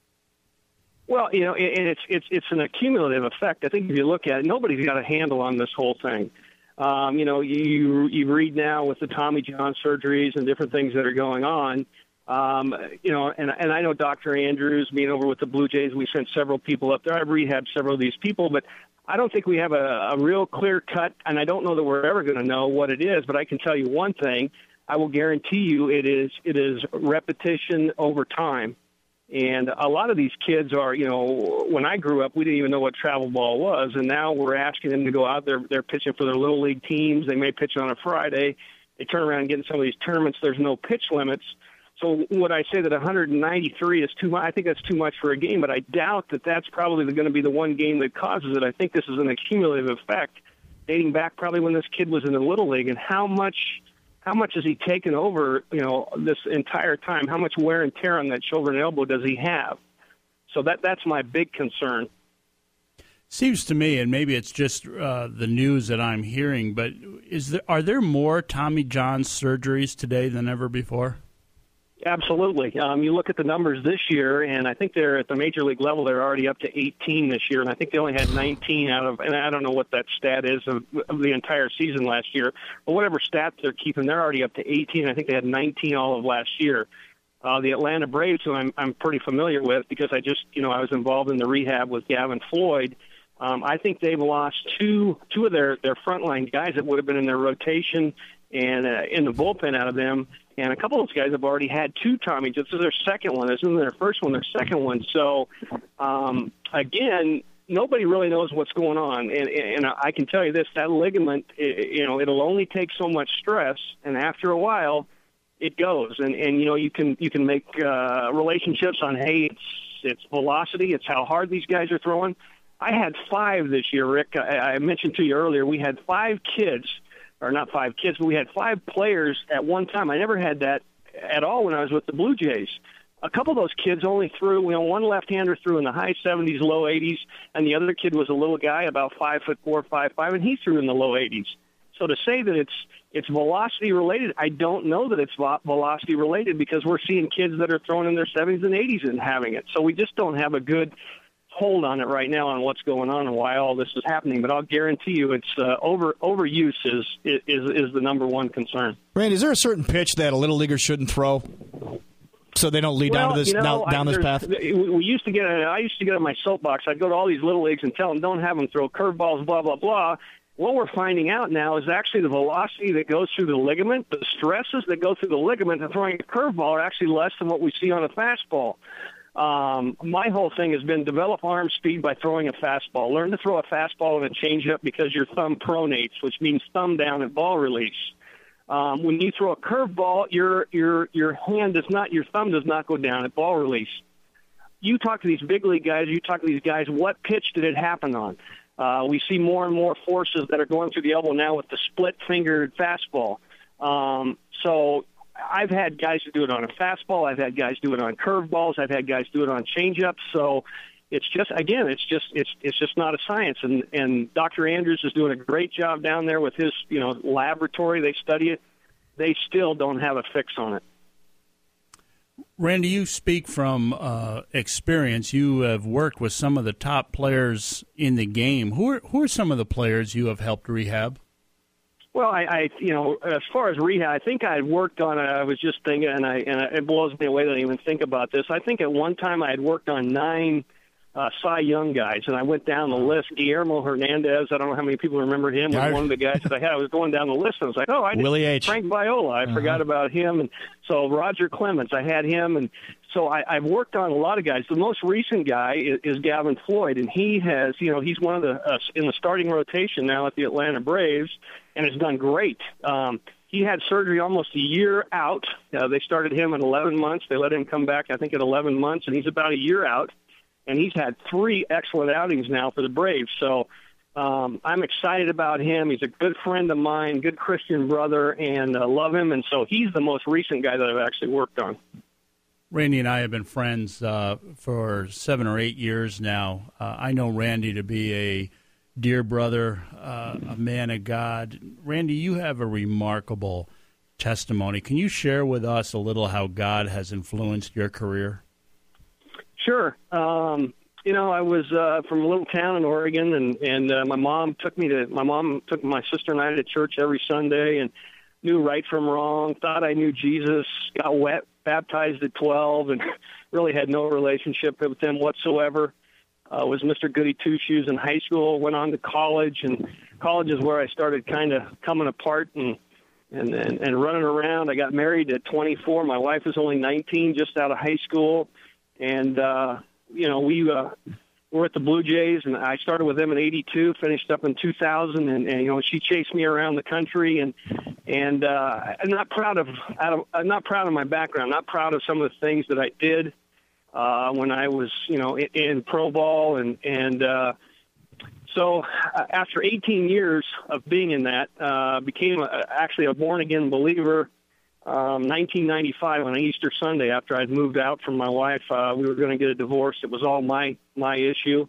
Well, you know, it, it's it's it's an accumulative effect. I think if you look at it, nobody's got a handle on this whole thing. Um, you know, you you read now with the Tommy John surgeries and different things that are going on um, you know, and and I know Dr. Andrews being over with the Blue Jays. We sent several people up there. I've rehabbed several of these people, but I don't think we have a, a real clear cut, and I don't know that we're ever going to know what it is. But I can tell you one thing: I will guarantee you, it is it is repetition over time. And a lot of these kids are, you know, when I grew up, we didn't even know what travel ball was, and now we're asking them to go out there. They're pitching for their little league teams. They may pitch on a Friday. They turn around and get in some of these tournaments. There's no pitch limits so would I say that 193 is too much? I think that's too much for a game, but I doubt that that's probably going to be the one game that causes it. I think this is an accumulative effect dating back probably when this kid was in the little league and how much how much has he taken over, you know, this entire time? How much wear and tear on that shoulder and elbow does he have? So that that's my big concern. Seems to me, and maybe it's just uh, the news that I'm hearing, but is there are there more Tommy John surgeries today than ever before? Absolutely. Um, you look at the numbers this year, and I think they're at the major league level. They're already up to 18 this year, and I think they only had 19 out of. And I don't know what that stat is of, of the entire season last year, but whatever stats they're keeping, they're already up to 18. I think they had 19 all of last year. Uh, the Atlanta Braves, who I'm, I'm pretty familiar with because I just, you know, I was involved in the rehab with Gavin Floyd. Um, I think they've lost two two of their their frontline guys that would have been in their rotation and uh, in the bullpen out of them. And a couple of those guys have already had two Tommy. This is their second one. This isn't their first one. Their second one. So um, again, nobody really knows what's going on. And, and I can tell you this: that ligament, you know, it'll only take so much stress, and after a while, it goes. And and you know, you can you can make uh, relationships on hey, it's it's velocity, it's how hard these guys are throwing. I had five this year, Rick. I, I mentioned to you earlier. We had five kids or not five kids, but we had five players at one time. I never had that at all when I was with the Blue Jays. A couple of those kids only threw, you know, one left-hander threw in the high 70s, low 80s, and the other kid was a little guy, about five foot four, five five, and he threw in the low 80s. So to say that it's it's velocity related, I don't know that it's velocity related because we're seeing kids that are throwing in their 70s and 80s and having it. So we just don't have a good hold on it right now on what's going on and why all this is happening. But I'll guarantee you, it's uh, over overuse is is is the number one concern. Randy, is there a certain pitch that a little leaguer shouldn't throw? So they don't lead well, down to this you know, down, down I, this path. We used to get. I used to get on my soapbox. I'd go to all these little leagues and tell them, "Don't have them throw curveballs." Blah blah blah. What we're finding out now is actually the velocity that goes through the ligament, the stresses that go through the ligament, and throwing a curveball are actually less than what we see on a fastball. Um, my whole thing has been develop arm speed by throwing a fastball. Learn to throw a fastball and a changeup because your thumb pronates, which means thumb down at ball release. Um, when you throw a curveball, your your your hand does not, your thumb does not go down at ball release. You talk to these big league guys. You talk to these guys. What pitch did it happen on? Uh, we see more and more forces that are going through the elbow now with the split fingered fastball. Um, so I've had guys do it on a fastball. I've had guys do it on curveballs. I've had guys do it on changeups. So it's just again, it's just it's it's just not a science. And and Dr. Andrews is doing a great job down there with his you know laboratory. They study it. They still don't have a fix on it. Randy, you speak from uh, experience. You have worked with some of the top players in the game. Who are who are some of the players you have helped rehab? Well, I, I, you know, as far as rehab, I think I had worked on it. I was just thinking, and I, and it blows me away that I even think about this. I think at one time I had worked on nine uh, Cy Young guys, and I went down the list. Guillermo Hernandez, I don't know how many people remember him. Was one of the guys that I had. I was going down the list, and I was like, oh, I did Willie H. Frank Viola. I uh-huh. forgot about him, and so Roger Clemens, I had him, and so I, I've worked on a lot of guys. The most recent guy is, is Gavin Floyd, and he has, you know, he's one of the uh, in the starting rotation now at the Atlanta Braves and has done great. Um, he had surgery almost a year out. Uh, they started him at 11 months. They let him come back, I think, at 11 months, and he's about a year out. And he's had three excellent outings now for the Braves. So um, I'm excited about him. He's a good friend of mine, good Christian brother, and uh, love him. And so he's the most recent guy that I've actually worked on. Randy and I have been friends uh, for seven or eight years now. Uh, I know Randy to be a dear brother, uh, a man of God. Randy, you have a remarkable testimony. Can you share with us a little how God has influenced your career? Sure. Um, you know, I was uh, from a little town in Oregon, and and uh, my mom took me to my mom took my sister and I to church every Sunday, and knew right from wrong. Thought I knew Jesus. Got wet, baptized at twelve, and really had no relationship with him whatsoever uh, was Mr. Goody Two Shoes in high school. Went on to college, and college is where I started kind of coming apart and and, and and running around. I got married at 24. My wife was only 19, just out of high school, and uh, you know we uh, were at the Blue Jays, and I started with them in '82, finished up in 2000, and, and you know she chased me around the country, and and uh, I'm not proud of, of I'm not proud of my background. Not proud of some of the things that I did uh, when I was, you know, in, in pro ball, and and uh, so uh, after 18 years of being in that, uh, became a, actually a born again believer. Um, 1995 on Easter Sunday, after I'd moved out from my wife, uh, we were going to get a divorce. It was all my my issue,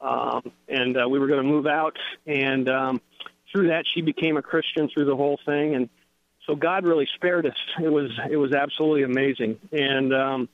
um, and uh, we were going to move out. And um, through that, she became a Christian through the whole thing, and so God really spared us. It was it was absolutely amazing. And um,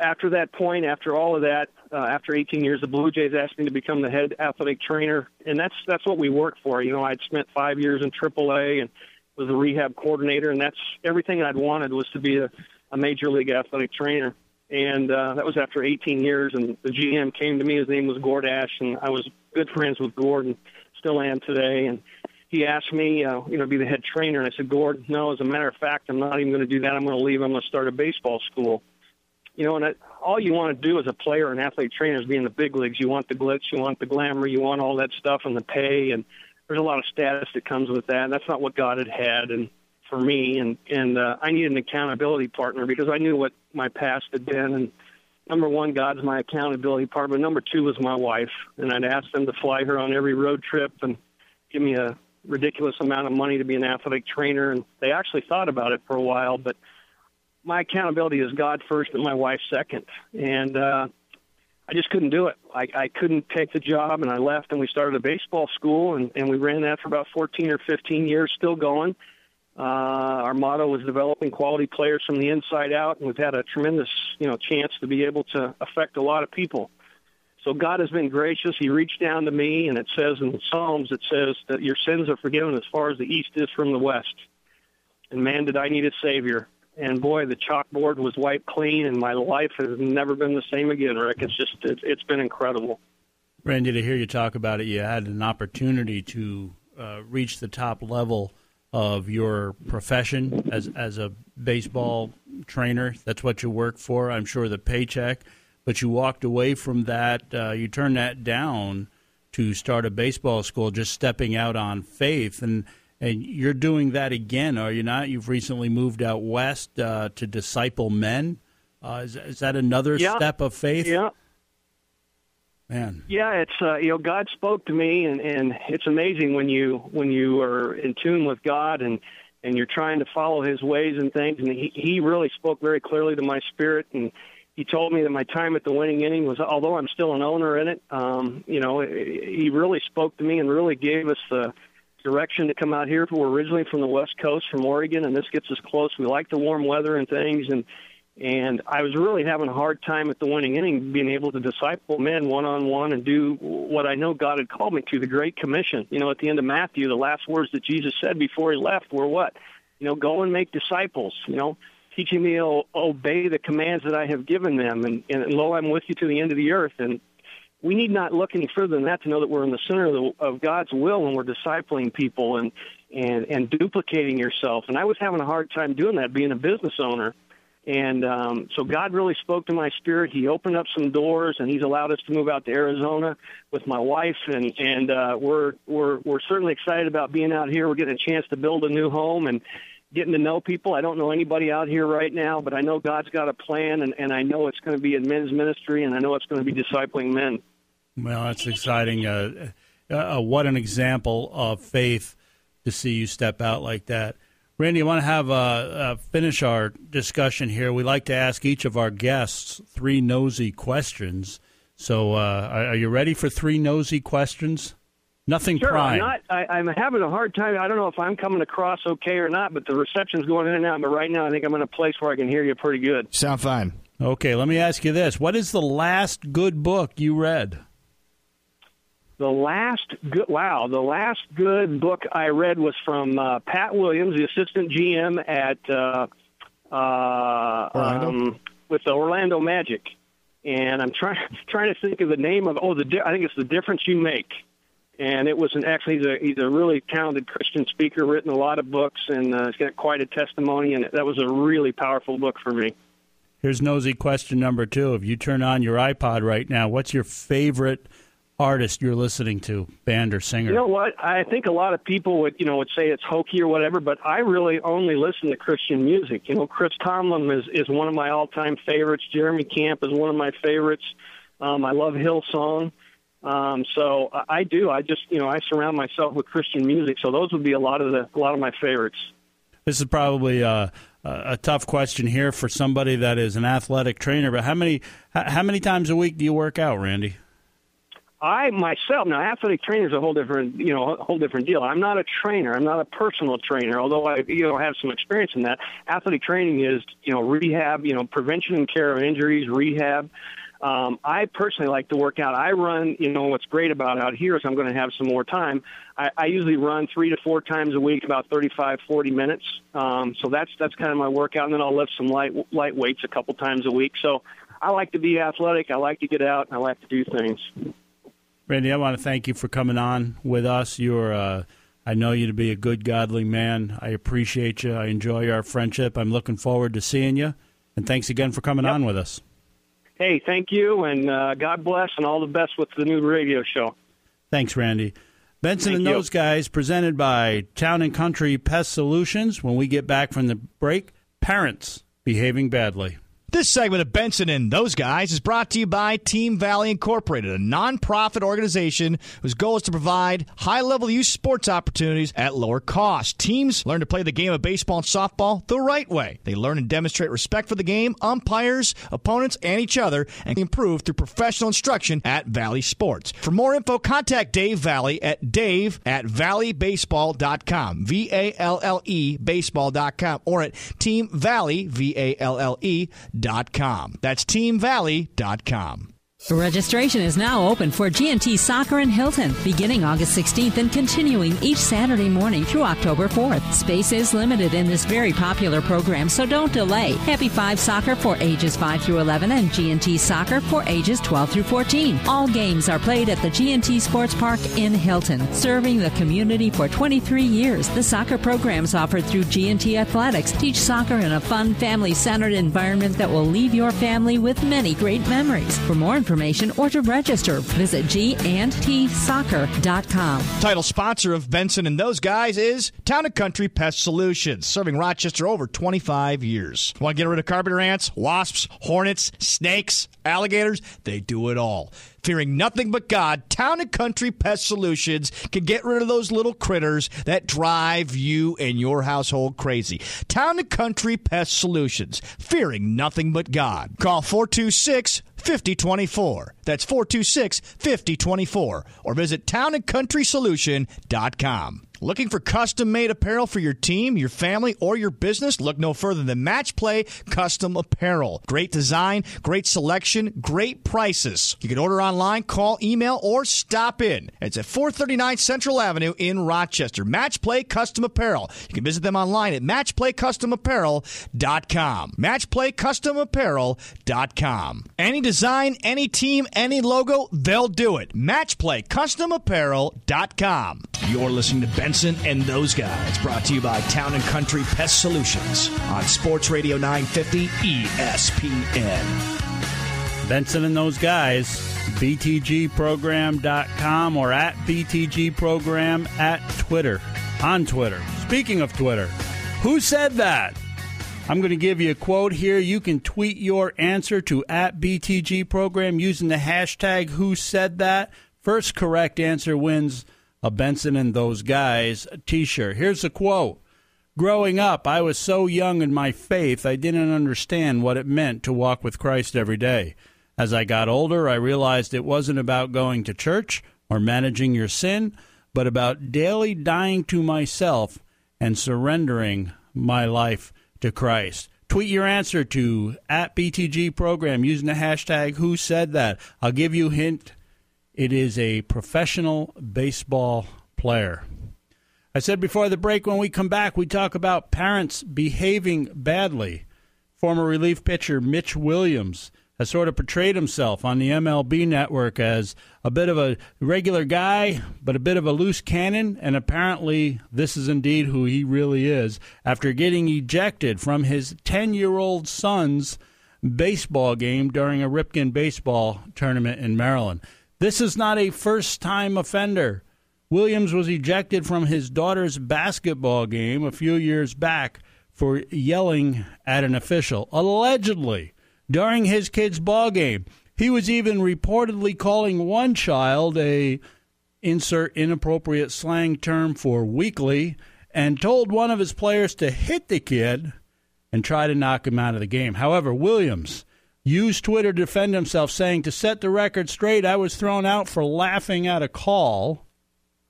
after that point, after all of that, uh, after 18 years, the Blue Jays asked me to become the head athletic trainer, and that's that's what we work for. You know, I'd spent five years in AAA and was a rehab coordinator, and that's everything I'd wanted was to be a, a major league athletic trainer. And uh, that was after 18 years, and the GM came to me. His name was Gord Ash, and I was good friends with Gordon, still am today. And he asked me, uh, you know, to be the head trainer, and I said, Gord, no. As a matter of fact, I'm not even going to do that. I'm going to leave. I'm going to start a baseball school. You know, and I, all you want to do as a player and athlete trainer is be in the big leagues. You want the glitz, you want the glamour, you want all that stuff, and the pay, and there's a lot of status that comes with that. And that's not what God had had, and for me, and and uh, I needed an accountability partner because I knew what my past had been, and number one, God's my accountability partner. Number two was my wife, and I'd ask them to fly her on every road trip and give me a ridiculous amount of money to be an athletic trainer. And they actually thought about it for a while, but my accountability is God first and my wife second. And uh, I just couldn't do it. I, I couldn't take the job, and I left, and we started a baseball school, and, and we ran that for about 14 or 15 years, still going. Uh, our motto was developing quality players from the inside out, and we've had a tremendous, you know, chance to be able to affect a lot of people. So God has been gracious. He reached down to me, and it says in the Psalms, it says that your sins are forgiven as far as the east is from the west. And man, did I need a savior! And boy, the chalkboard was wiped clean, and my life has never been the same again, Rick. It's just it's, it's been incredible. Randy, to hear you talk about it, you had an opportunity to uh, reach the top level of your profession as as a baseball trainer. That's what you work for. I'm sure the paycheck, but you walked away from that. Uh, you turned that down to start a baseball school, just stepping out on faith and. And you're doing that again, are you not? You've recently moved out west uh, to disciple men. Uh, is, is, that another yeah. step of faith? Yeah. Man. Yeah, it's uh, you know God spoke to me, and and it's amazing when you when you are in tune with God and and you're trying to follow His ways and things, and He He really spoke very clearly to my spirit, and He told me that my time at the winning inning was, although I'm still an owner in it, um, you know, He really spoke to me and really gave us the direction to come out here. We're originally from the West Coast, from Oregon, and this gets us close. We like the warm weather and things, and and I was really having a hard time at the winning inning, being able to disciple men one on one and do what I know God had called me to, the Great Commission. You know, at the end of Matthew, the last words that Jesus said before he left were what? You know, go and make disciples. You know, teaching me to obey the commands that I have given them, and, and lo, I'm with you to the end of the earth. And we need not look any further than that to know that we're in the center of, the, of God's will when we're discipling people and and and duplicating yourself. And I was having a hard time doing that, being a business owner and um, so God really spoke to my spirit. He opened up some doors, and He's allowed us to move out to Arizona with my wife, and and uh, we're we're we're certainly excited about being out here. We're getting a chance to build a new home and getting to know people. I don't know anybody out here right now, but I know God's got a plan, and, and I know it's going to be in men's ministry, and I know it's going to be discipling men. Well, that's exciting. Uh, uh, what an example of faith to see you step out like that. Randy, I want to have uh, uh, finish our discussion here. We like to ask each of our guests three nosy questions. So, uh, are, are, you ready for three nosy questions? Nothing sure, prime. I'm, not, I, am having a hard time. I don't know if I'm coming across okay or not, but the reception's going in and out. But right now, I think I'm in a place where I can hear you pretty good. Sound fine. Okay, let me ask you this: What is the last good book you read? the last good wow the last good book i read was from uh, pat williams the assistant gm at uh, uh, um, with the orlando magic and i'm trying trying to think of the name of oh the i think it's the difference you make and it was an actually he's a he's a really talented christian speaker written a lot of books and uh, he's got quite a testimony and that was a really powerful book for me here's nosy question number two if you turn on your ipod right now what's your favorite artist you're listening to, band or singer? You know what? I think a lot of people would, you know, would say it's hokey or whatever, but I really only listen to Christian music. You know, Chris Tomlin is is one of my all-time favorites. Jeremy Camp is one of my favorites. Um, I love Hillsong. Um, so I do. I just, you know, I surround myself with Christian music. So those would be a lot of the a lot of my favorites. This is probably uh, a tough question here for somebody that is an athletic trainer. But how many how many times a week do you work out, Randy? I myself now athletic training is a whole different you know a whole different deal. I'm not a trainer. I'm not a personal trainer, although I you know have some experience in that. Athletic training is you know rehab, you know prevention and care of injuries, rehab. Um, I personally like to work out. I run, you know, what's great about out here is I'm going to have some more time. I, I usually run three to four times a week, about 35, 40 minutes. Um, so that's that's kind of my workout, and then I'll lift some light light weights a couple times a week. So I like to be athletic. I like to get out. and I like to do things. Randy, I want to thank you for coming on with us. You're, uh, I know you to be a good, godly man. I appreciate you. I enjoy our friendship. I'm looking forward to seeing you. And thanks again for coming yep. on with us. Hey, thank you, and uh, God bless, and all the best with the new radio show. Thanks, Randy. Benson thank and you. those guys, presented by Town and Country Pest Solutions. When we get back from the break, parents behaving badly. This segment of Benson and those guys is brought to you by Team Valley Incorporated, a nonprofit organization whose goal is to provide high level youth sports opportunities at lower cost. Teams learn to play the game of baseball and softball the right way. They learn and demonstrate respect for the game, umpires, opponents, and each other, and improve through professional instruction at Valley Sports. For more info, contact Dave Valley at dave at vallebaseball.com, V A L L E baseball.com, or at Team Valley, V A L L E teamvalle.com. That's teamvalle.com. Registration is now open for G&T Soccer in Hilton, beginning August 16th and continuing each Saturday morning through October 4th. Space is limited in this very popular program, so don't delay. Happy 5 Soccer for ages 5 through 11 and G&T Soccer for ages 12 through 14. All games are played at the G&T Sports Park in Hilton, serving the community for 23 years. The soccer programs offered through G&T Athletics teach soccer in a fun, family-centered environment that will leave your family with many great memories. For more information, information or to register, visit gandtsoccer.com. Title sponsor of Benson and those guys is Town and Country Pest Solutions, serving Rochester over 25 years. Want to get rid of carpenter ants, wasps, hornets, snakes, alligators? They do it all. Fearing nothing but God, Town and Country Pest Solutions can get rid of those little critters that drive you and your household crazy. Town and Country Pest Solutions, fearing nothing but God. Call 426 5024. That's 426 5024. Or visit townandcountrysolution.com. Looking for custom made apparel for your team, your family, or your business? Look no further than Match Play Custom Apparel. Great design, great selection, great prices. You can order online, call, email, or stop in. It's at 439 Central Avenue in Rochester. Match Play Custom Apparel. You can visit them online at matchplaycustomapparel.com. Matchplaycustomapparel.com. Any design, any team, any logo, they'll do it. Matchplaycustomapparel.com. You're listening to Benson and those guys, brought to you by Town and Country Pest Solutions on Sports Radio 950 ESPN. Benson and those guys, btgprogram.com or at btgprogram at Twitter, on Twitter. Speaking of Twitter, who said that? I'm going to give you a quote here. You can tweet your answer to at BTG program using the hashtag who said that. First correct answer wins a Benson and those guys t shirt. Here's a quote Growing up, I was so young in my faith, I didn't understand what it meant to walk with Christ every day. As I got older, I realized it wasn't about going to church or managing your sin, but about daily dying to myself and surrendering my life to Christ. Tweet your answer to at BTG program using the hashtag who said that. I'll give you hint it is a professional baseball player. I said before the break, when we come back, we talk about parents behaving badly. Former relief pitcher Mitch Williams has sort of portrayed himself on the MLB network as a bit of a regular guy, but a bit of a loose cannon, and apparently this is indeed who he really is after getting ejected from his 10 year old son's baseball game during a Ripken baseball tournament in Maryland. This is not a first time offender. Williams was ejected from his daughter's basketball game a few years back for yelling at an official, allegedly, during his kid's ball game. He was even reportedly calling one child a insert inappropriate slang term for weakly and told one of his players to hit the kid and try to knock him out of the game. However, Williams used Twitter to defend himself, saying, To set the record straight, I was thrown out for laughing at a call.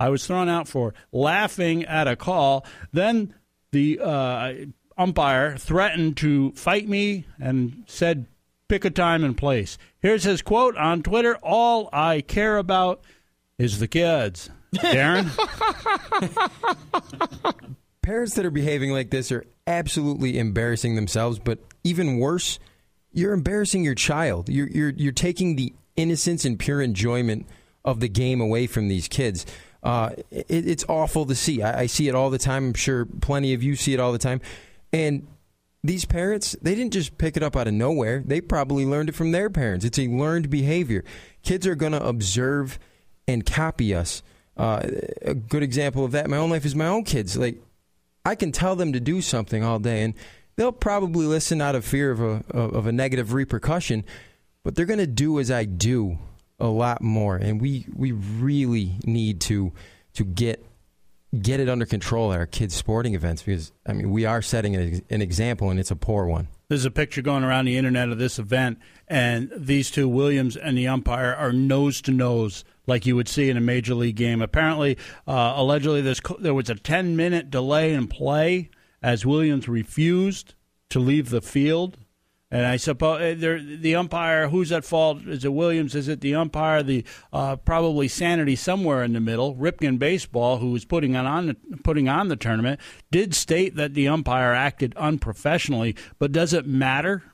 I was thrown out for laughing at a call. Then the uh, umpire threatened to fight me and said, Pick a time and place. Here's his quote on Twitter All I care about is the kids. Darren? Parents that are behaving like this are absolutely embarrassing themselves, but even worse, you're embarrassing your child. You're, you're, you're taking the innocence and pure enjoyment of the game away from these kids. Uh, it, it's awful to see. I, I see it all the time. I'm sure plenty of you see it all the time. And these parents, they didn't just pick it up out of nowhere. They probably learned it from their parents. It's a learned behavior. Kids are going to observe and copy us. Uh, a good example of that my own life is my own kids. Like, I can tell them to do something all day, and they'll probably listen out of fear of a of a negative repercussion, but they're going to do as I do a lot more, and we we really need to to get get it under control at our kids' sporting events because I mean we are setting an, an example, and it's a poor one. There's a picture going around the internet of this event, and these two, Williams and the umpire, are nose to nose like you would see in a major league game. Apparently, uh, allegedly, there was a 10 minute delay in play as Williams refused to leave the field. And I suppose uh, the umpire, who's at fault? Is it Williams? Is it the umpire? The uh, probably sanity somewhere in the middle. Ripken Baseball, who was putting on, on putting on the tournament, did state that the umpire acted unprofessionally. But does it matter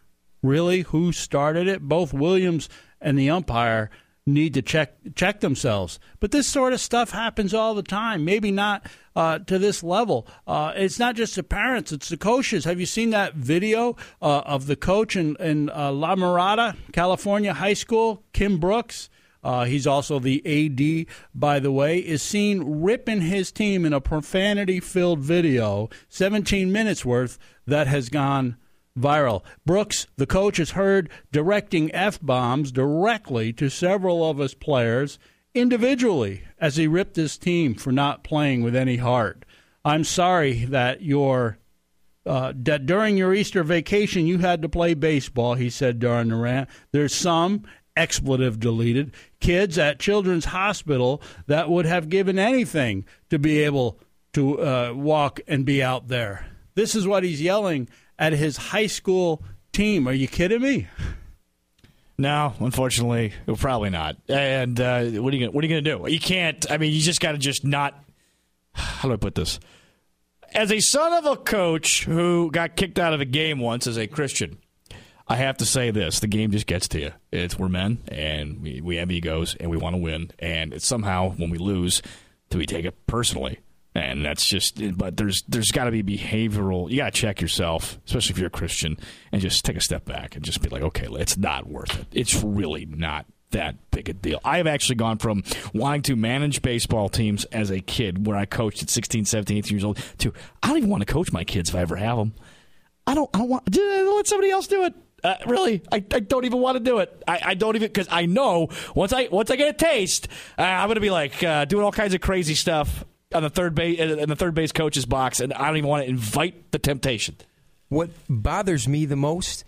really who started it? Both Williams and the umpire need to check check themselves. But this sort of stuff happens all the time. Maybe not uh, to this level. Uh, it's not just the parents; it's the coaches. Have you seen that video uh, of the coach in, in uh, La Mirada, California high school, Kim Brooks? Uh, he's also the AD, by the way, is seen ripping his team in a profanity filled video, 17 minutes worth, that has gone viral. Brooks, the coach, is heard directing F bombs directly to several of his players individually as he ripped his team for not playing with any heart. I'm sorry that your uh, that during your Easter vacation you had to play baseball, he said during the rant. There's some expletive deleted kids at Children's Hospital that would have given anything to be able to uh, walk and be out there. This is what he's yelling at his high school team. Are you kidding me? No, unfortunately, probably not. And uh, what are you gonna, what are you going to do? You can't. I mean, you just got to just not. How do I put this? As a son of a coach who got kicked out of a game once as a Christian, I have to say this: the game just gets to you. It's we're men, and we, we have egos, and we want to win. And it's somehow when we lose, do we take it personally? And that's just but there's there's got to be behavioral you got to check yourself especially if you're a christian and just take a step back and just be like okay it's not worth it. It's really not that big a deal. I've actually gone from wanting to manage baseball teams as a kid where i coached at 16 17 18 years old to i don't even want to coach my kids if i ever have them i don't i don't want let somebody else do it. Uh, really, I, I don't even want to do it. I, I don't even because I know once I once I get a taste, uh, I'm going to be like uh, doing all kinds of crazy stuff on the third base in the third base coach's box, and I don't even want to invite the temptation. What bothers me the most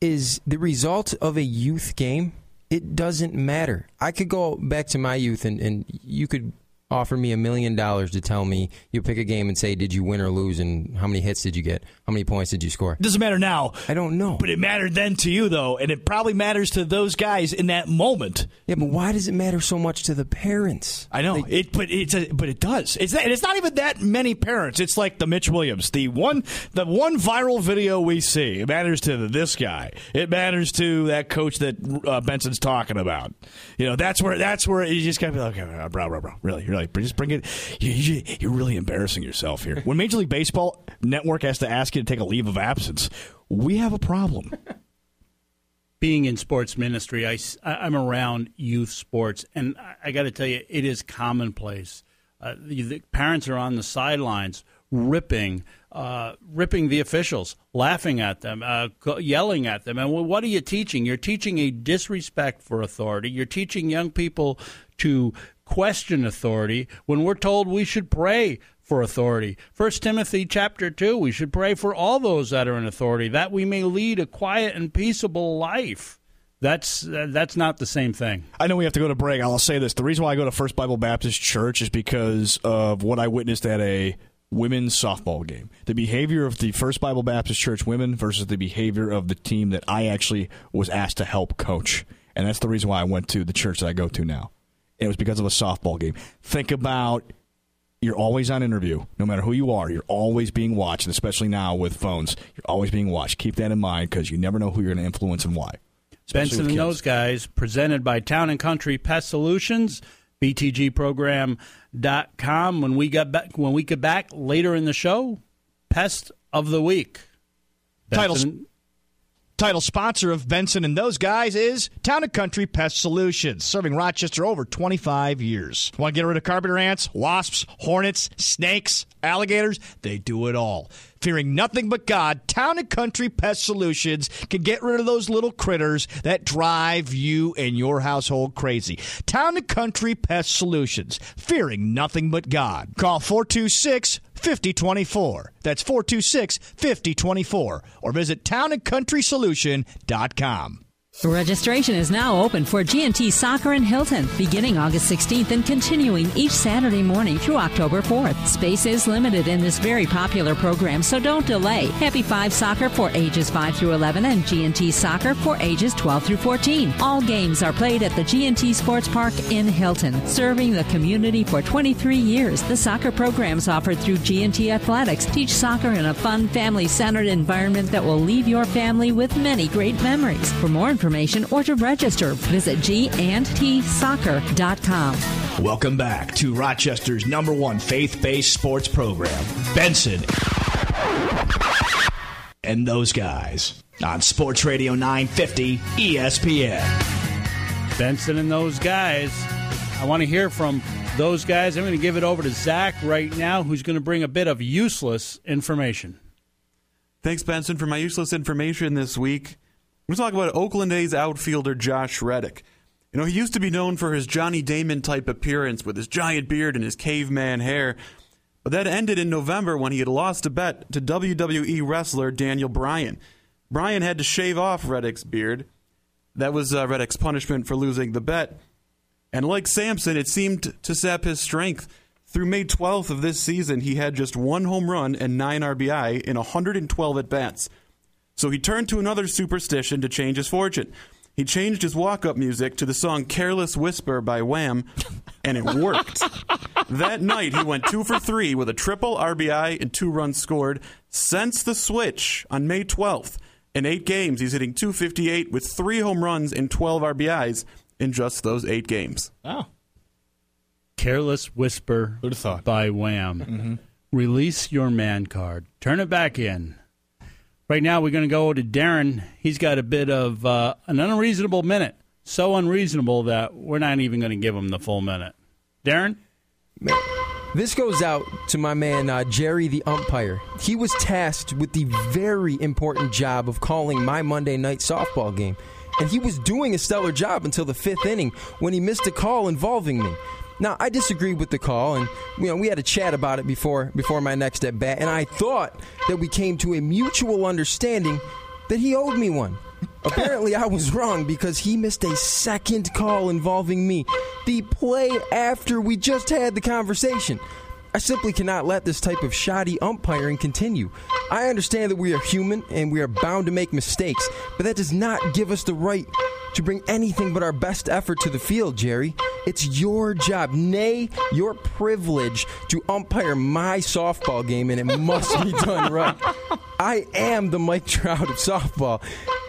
is the result of a youth game. It doesn't matter. I could go back to my youth, and, and you could offer me a million dollars to tell me you pick a game and say did you win or lose and how many hits did you get? How many points did you score? It doesn't matter now. I don't know. But it mattered then to you though and it probably matters to those guys in that moment. Yeah but why does it matter so much to the parents? I know. Like, it but it's a, but it does. It's that, it's not even that many parents. It's like the mitch williams. The one the one viral video we see it matters to this guy. It matters to that coach that uh, benson's talking about. You know that's where that's where you just gotta be like okay bro bro bro really like just bring it. You, are really embarrassing yourself here. When Major League Baseball Network has to ask you to take a leave of absence, we have a problem. Being in sports ministry, I, I'm around youth sports, and I, I got to tell you, it is commonplace. Uh, the, the parents are on the sidelines ripping uh, ripping the officials, laughing at them, uh, yelling at them. And what are you teaching? You're teaching a disrespect for authority. You're teaching young people to question authority when we're told we should pray for authority. First Timothy chapter 2, we should pray for all those that are in authority that we may lead a quiet and peaceable life. That's uh, that's not the same thing. I know we have to go to break. I'll say this: the reason why I go to First Bible Baptist Church is because of what I witnessed at a women's softball game. The behavior of the First Bible Baptist Church women versus the behavior of the team that I actually was asked to help coach, and that's the reason why I went to the church that I go to now. It was because of a softball game. Think about you're always on interview, no matter who you are. You're always being watched, and especially now with phones, you're always being watched. Keep that in mind because you never know who you're going to influence and why. Benson and those guys, presented by Town and Country Pest Solutions, btgprogram.com. When we get back, when we get back later in the show, Pest of the Week. Titles. Title sponsor of Benson and those guys is Town and Country Pest Solutions, serving Rochester over 25 years. Want to get rid of carpenter ants, wasps, hornets, snakes, alligators? They do it all. Fearing nothing but God, Town and Country Pest Solutions can get rid of those little critters that drive you and your household crazy. Town and Country Pest Solutions, fearing nothing but God. Call 426 5024. That's 426 5024. Or visit townandcountrysolution.com. Registration is now open for G&T Soccer in Hilton, beginning August 16th and continuing each Saturday morning through October 4th. Space is limited in this very popular program, so don't delay. Happy Five Soccer for ages 5 through 11 and G&T Soccer for ages 12 through 14. All games are played at the G&T Sports Park in Hilton, serving the community for 23 years. The soccer programs offered through G&T Athletics teach soccer in a fun, family-centered environment that will leave your family with many great memories. For more information, information or to register, visit gandtsoccer.com. Welcome back to Rochester's number one faith-based sports program, Benson and those guys on Sports Radio 950 ESPN. Benson and those guys. I want to hear from those guys. I'm going to give it over to Zach right now, who's going to bring a bit of useless information. Thanks, Benson, for my useless information this week. We're going talk about Oakland A's outfielder Josh Reddick. You know, he used to be known for his Johnny Damon type appearance with his giant beard and his caveman hair. But that ended in November when he had lost a bet to WWE wrestler Daniel Bryan. Bryan had to shave off Reddick's beard. That was uh, Reddick's punishment for losing the bet. And like Samson, it seemed to sap his strength. Through May 12th of this season, he had just one home run and nine RBI in 112 at bats. So he turned to another superstition to change his fortune. He changed his walk up music to the song Careless Whisper by Wham, and it worked. that night, he went two for three with a triple RBI and two runs scored. Since the switch on May 12th, in eight games, he's hitting 258 with three home runs and 12 RBIs in just those eight games. Oh. Careless Whisper Who'd have thought? by Wham. Mm-hmm. Release your man card. Turn it back in. Right now, we're going to go to Darren. He's got a bit of uh, an unreasonable minute. So unreasonable that we're not even going to give him the full minute. Darren? This goes out to my man uh, Jerry, the umpire. He was tasked with the very important job of calling my Monday night softball game. And he was doing a stellar job until the fifth inning when he missed a call involving me. Now I disagreed with the call, and you know we had a chat about it before before my next at bat, and I thought that we came to a mutual understanding that he owed me one. Apparently, I was wrong because he missed a second call involving me. The play after we just had the conversation. I simply cannot let this type of shoddy umpiring continue. I understand that we are human and we are bound to make mistakes, but that does not give us the right to bring anything but our best effort to the field, Jerry. It's your job, nay, your privilege to umpire my softball game, and it must be done right. I am the Mike Trout of softball,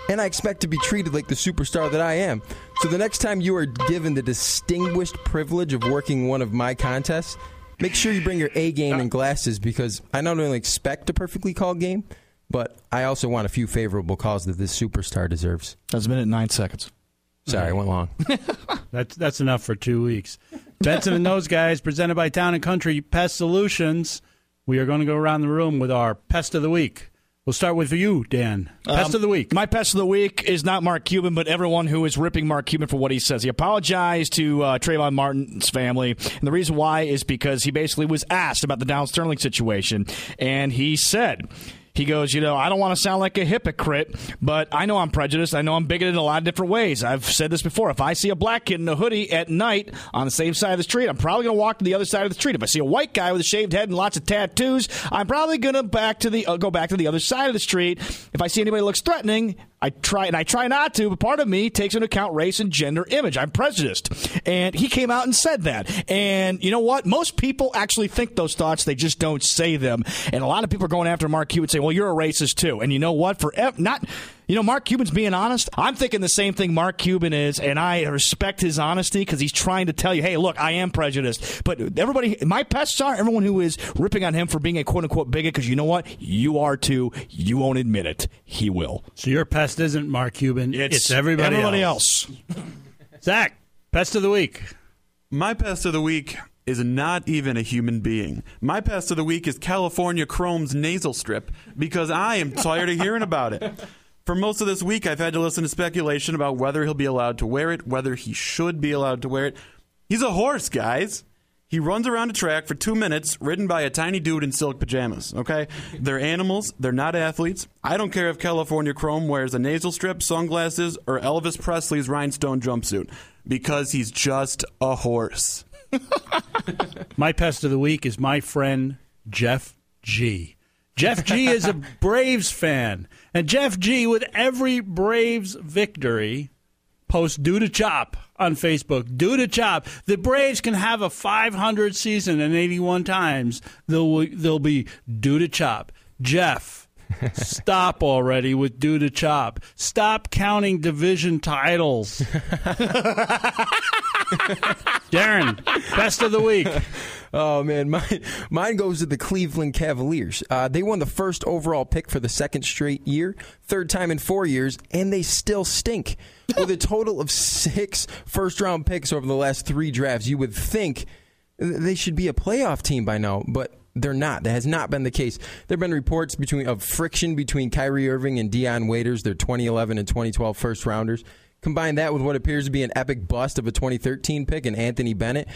and I expect to be treated like the superstar that I am. So the next time you are given the distinguished privilege of working one of my contests, make sure you bring your A game and glasses because I not only expect a perfectly called game, but I also want a few favorable calls that this superstar deserves. That's a minute and nine seconds. Sorry, I went long. That's that's enough for two weeks. Benson and those guys, presented by Town and Country Pest Solutions. We are going to go around the room with our pest of the week. We'll start with you, Dan. Pest Um, of the week. My pest of the week is not Mark Cuban, but everyone who is ripping Mark Cuban for what he says. He apologized to uh, Trayvon Martin's family, and the reason why is because he basically was asked about the Donald Sterling situation, and he said. He goes, you know, I don't want to sound like a hypocrite, but I know I'm prejudiced. I know I'm bigoted in a lot of different ways. I've said this before. If I see a black kid in a hoodie at night on the same side of the street, I'm probably going to walk to the other side of the street. If I see a white guy with a shaved head and lots of tattoos, I'm probably going to back to the uh, go back to the other side of the street. If I see anybody looks threatening, I try and I try not to, but part of me takes into account race and gender image. I'm prejudiced. And he came out and said that. And you know what? Most people actually think those thoughts, they just don't say them. And a lot of people are going after Mark Cuban saying, "Well, you're a racist too." And you know what? For ev- not you know, Mark Cuban's being honest. I'm thinking the same thing Mark Cuban is, and I respect his honesty because he's trying to tell you, hey, look, I am prejudiced. But everybody, my pests are everyone who is ripping on him for being a quote unquote bigot because you know what? You are too. You won't admit it. He will. so your pest isn't Mark Cuban. It's, everybody, everybody else. else. Zach, pest of the week. My pest of the week is not even a human being. My pest of the week is California Chrome's nasal strip because I am tired of hearing about it. For most of this week, I've had to listen to speculation about whether he'll be allowed to wear it, whether he should be allowed to wear it. He's a horse, guys. He runs around a track for two minutes, ridden by a tiny dude in silk pajamas. Okay, they're animals. They're not athletes. I don't care if California Chrome wears a nasal strip, sunglasses, or Elvis Presley's rhinestone jumpsuit, because he's just a horse. My pest of the week is my friend Jeff G. Jeff G is a Braves fan. And Jeff G, with every Braves victory, posts due to chop on Facebook. Due to chop. The Braves can have a 500 season and 81 times. They'll, they'll be due to chop. Jeff, stop already with due to chop. Stop counting division titles. Darren, best of the week. Oh man, mine mine goes to the Cleveland Cavaliers. Uh, they won the first overall pick for the second straight year, third time in four years, and they still stink. With a total of six first round picks over the last three drafts, you would think they should be a playoff team by now, but they're not. That has not been the case. There have been reports between of friction between Kyrie Irving and Dion Waiters, their 2011 and 2012 first rounders. Combine that with what appears to be an epic bust of a 2013 pick and Anthony Bennett,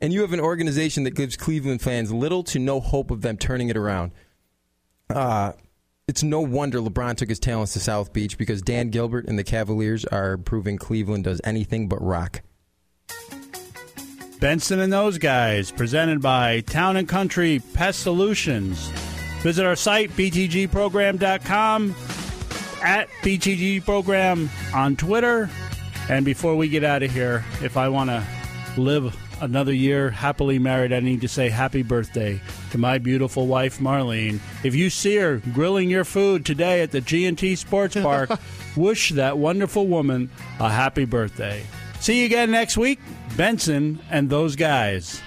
and you have an organization that gives Cleveland fans little to no hope of them turning it around. Uh, it's no wonder LeBron took his talents to South Beach because Dan Gilbert and the Cavaliers are proving Cleveland does anything but rock. Benson and those guys, presented by Town and Country Pest Solutions. Visit our site, btgprogram.com, at btgprogram on Twitter. And before we get out of here, if I want to live another year happily married, I need to say happy birthday to my beautiful wife, Marlene. If you see her grilling your food today at the G&T Sports Park, wish that wonderful woman a happy birthday. See you again next week. Benson and those guys.